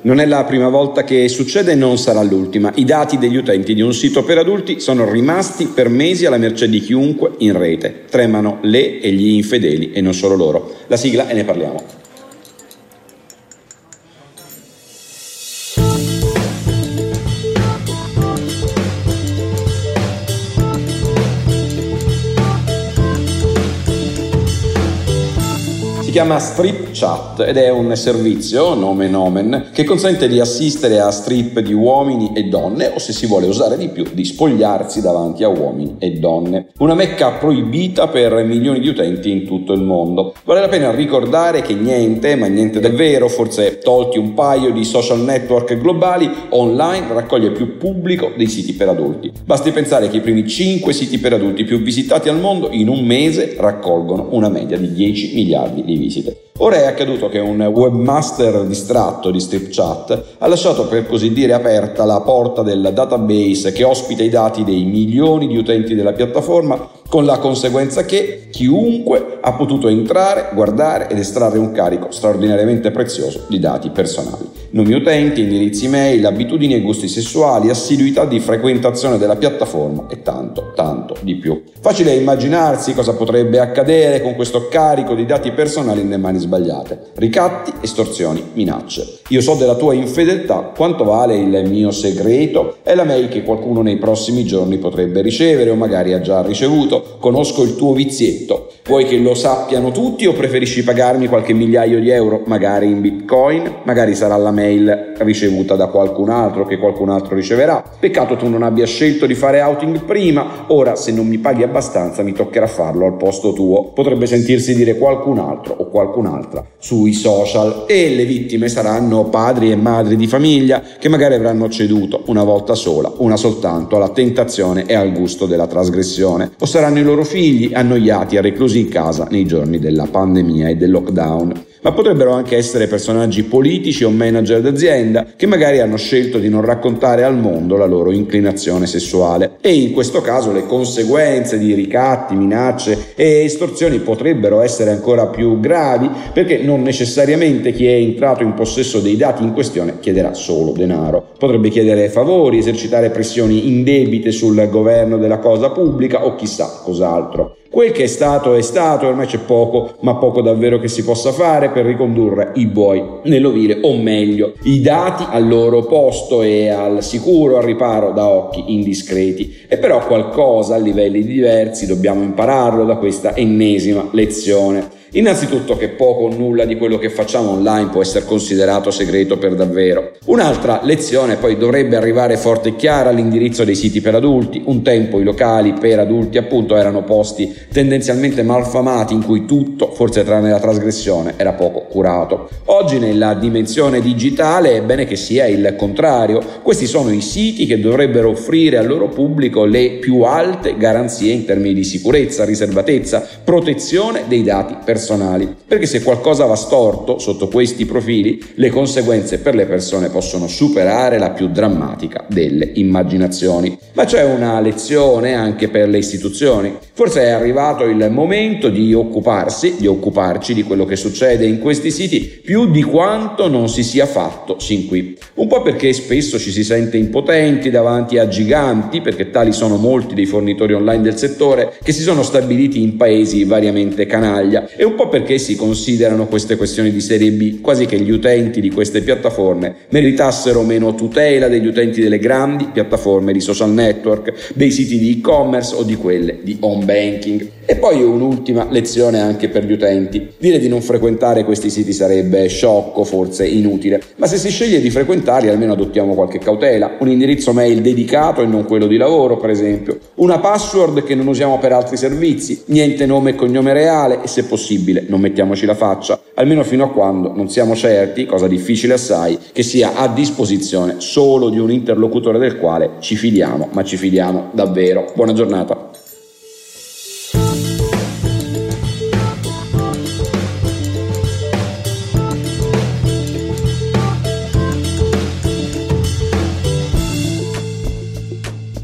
Non è la prima volta che succede e non sarà l'ultima. I dati degli utenti di un sito per adulti sono rimasti per mesi alla mercé di chiunque in rete. Tremano le e gli infedeli e non solo loro. La sigla e ne parliamo. Chiama Strip Chat ed è un servizio, nome nomen, che consente di assistere a strip di uomini e donne o se si vuole usare di più di spogliarsi davanti a uomini e donne. Una mecca proibita per milioni di utenti in tutto il mondo. Vale la pena ricordare che niente, ma niente del vero, forse tolti un paio di social network globali, online raccoglie più pubblico dei siti per adulti. Basti pensare che i primi 5 siti per adulti più visitati al mondo in un mese raccolgono una media di 10 miliardi di visite. Ora è accaduto che un webmaster distratto di StripChat ha lasciato per così dire aperta la porta del database che ospita i dati dei milioni di utenti della piattaforma con la conseguenza che chiunque ha potuto entrare, guardare ed estrarre un carico straordinariamente prezioso di dati personali. Nomi utenti, indirizzi mail, abitudini e gusti sessuali, assiduità di frequentazione della piattaforma e tanto, tanto di più. Facile immaginarsi cosa potrebbe accadere con questo carico di dati personali nelle mani sbagliate. Ricatti, estorsioni, minacce. Io so della tua infedeltà, quanto vale il mio segreto? È la mail che qualcuno nei prossimi giorni potrebbe ricevere o magari ha già ricevuto conosco il tuo vizietto. Vuoi che lo sappiano tutti o preferisci pagarmi qualche migliaio di euro, magari in bitcoin? Magari sarà la mail ricevuta da qualcun altro che qualcun altro riceverà. Peccato tu non abbia scelto di fare outing prima, ora se non mi paghi abbastanza mi toccherà farlo al posto tuo. Potrebbe sentirsi dire qualcun altro o qualcun'altra sui social e le vittime saranno padri e madri di famiglia che magari avranno ceduto una volta sola, una soltanto alla tentazione e al gusto della trasgressione o saranno i loro figli annoiati e reclusi in casa nei giorni della pandemia e del lockdown ma potrebbero anche essere personaggi politici o manager d'azienda che magari hanno scelto di non raccontare al mondo la loro inclinazione sessuale. E in questo caso le conseguenze di ricatti, minacce e estorsioni potrebbero essere ancora più gravi perché non necessariamente chi è entrato in possesso dei dati in questione chiederà solo denaro. Potrebbe chiedere favori, esercitare pressioni indebite sul governo della cosa pubblica o chissà cos'altro. Quel che è stato è stato, ormai c'è poco, ma poco davvero che si possa fare per ricondurre i buoi nell'ovile, o meglio, i dati al loro posto e al sicuro, al riparo da occhi indiscreti. E però qualcosa a livelli diversi dobbiamo impararlo da questa ennesima lezione. Innanzitutto che poco o nulla di quello che facciamo online può essere considerato segreto per davvero. Un'altra lezione poi dovrebbe arrivare forte e chiara all'indirizzo dei siti per adulti. Un tempo i locali per adulti appunto erano posti tendenzialmente malfamati in cui tutto, forse tranne la trasgressione, era poco curato. Oggi nella dimensione digitale è bene che sia il contrario. Questi sono i siti che dovrebbero offrire al loro pubblico le più alte garanzie in termini di sicurezza, riservatezza, protezione dei dati personali personali, perché se qualcosa va storto sotto questi profili, le conseguenze per le persone possono superare la più drammatica delle immaginazioni. Ma c'è una lezione anche per le istituzioni. Forse è arrivato il momento di occuparsi, di occuparci di quello che succede in questi siti più di quanto non si sia fatto sin qui. Un po' perché spesso ci si sente impotenti davanti a giganti, perché tali sono molti dei fornitori online del settore, che si sono stabiliti in paesi variamente canaglia e un po' perché si considerano queste questioni di serie B, quasi che gli utenti di queste piattaforme meritassero meno tutela degli utenti delle grandi piattaforme di social network, dei siti di e-commerce o di quelle di home banking. E poi un'ultima lezione anche per gli utenti. Dire di non frequentare questi siti sarebbe sciocco, forse inutile, ma se si sceglie di frequentarli almeno adottiamo qualche cautela, un indirizzo mail dedicato e non quello di lavoro, per esempio, una password che non usiamo per altri servizi, niente nome e cognome reale e se possibile non mettiamoci la faccia, almeno fino a quando non siamo certi, cosa difficile assai, che sia a disposizione solo di un interlocutore del quale ci fidiamo, ma ci fidiamo davvero. Buona giornata.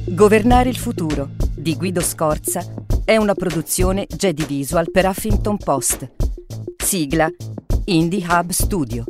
Governare il futuro di Guido Scorza è una produzione Jedi Visual per Huffington Post. Sigla Indie Hub Studio.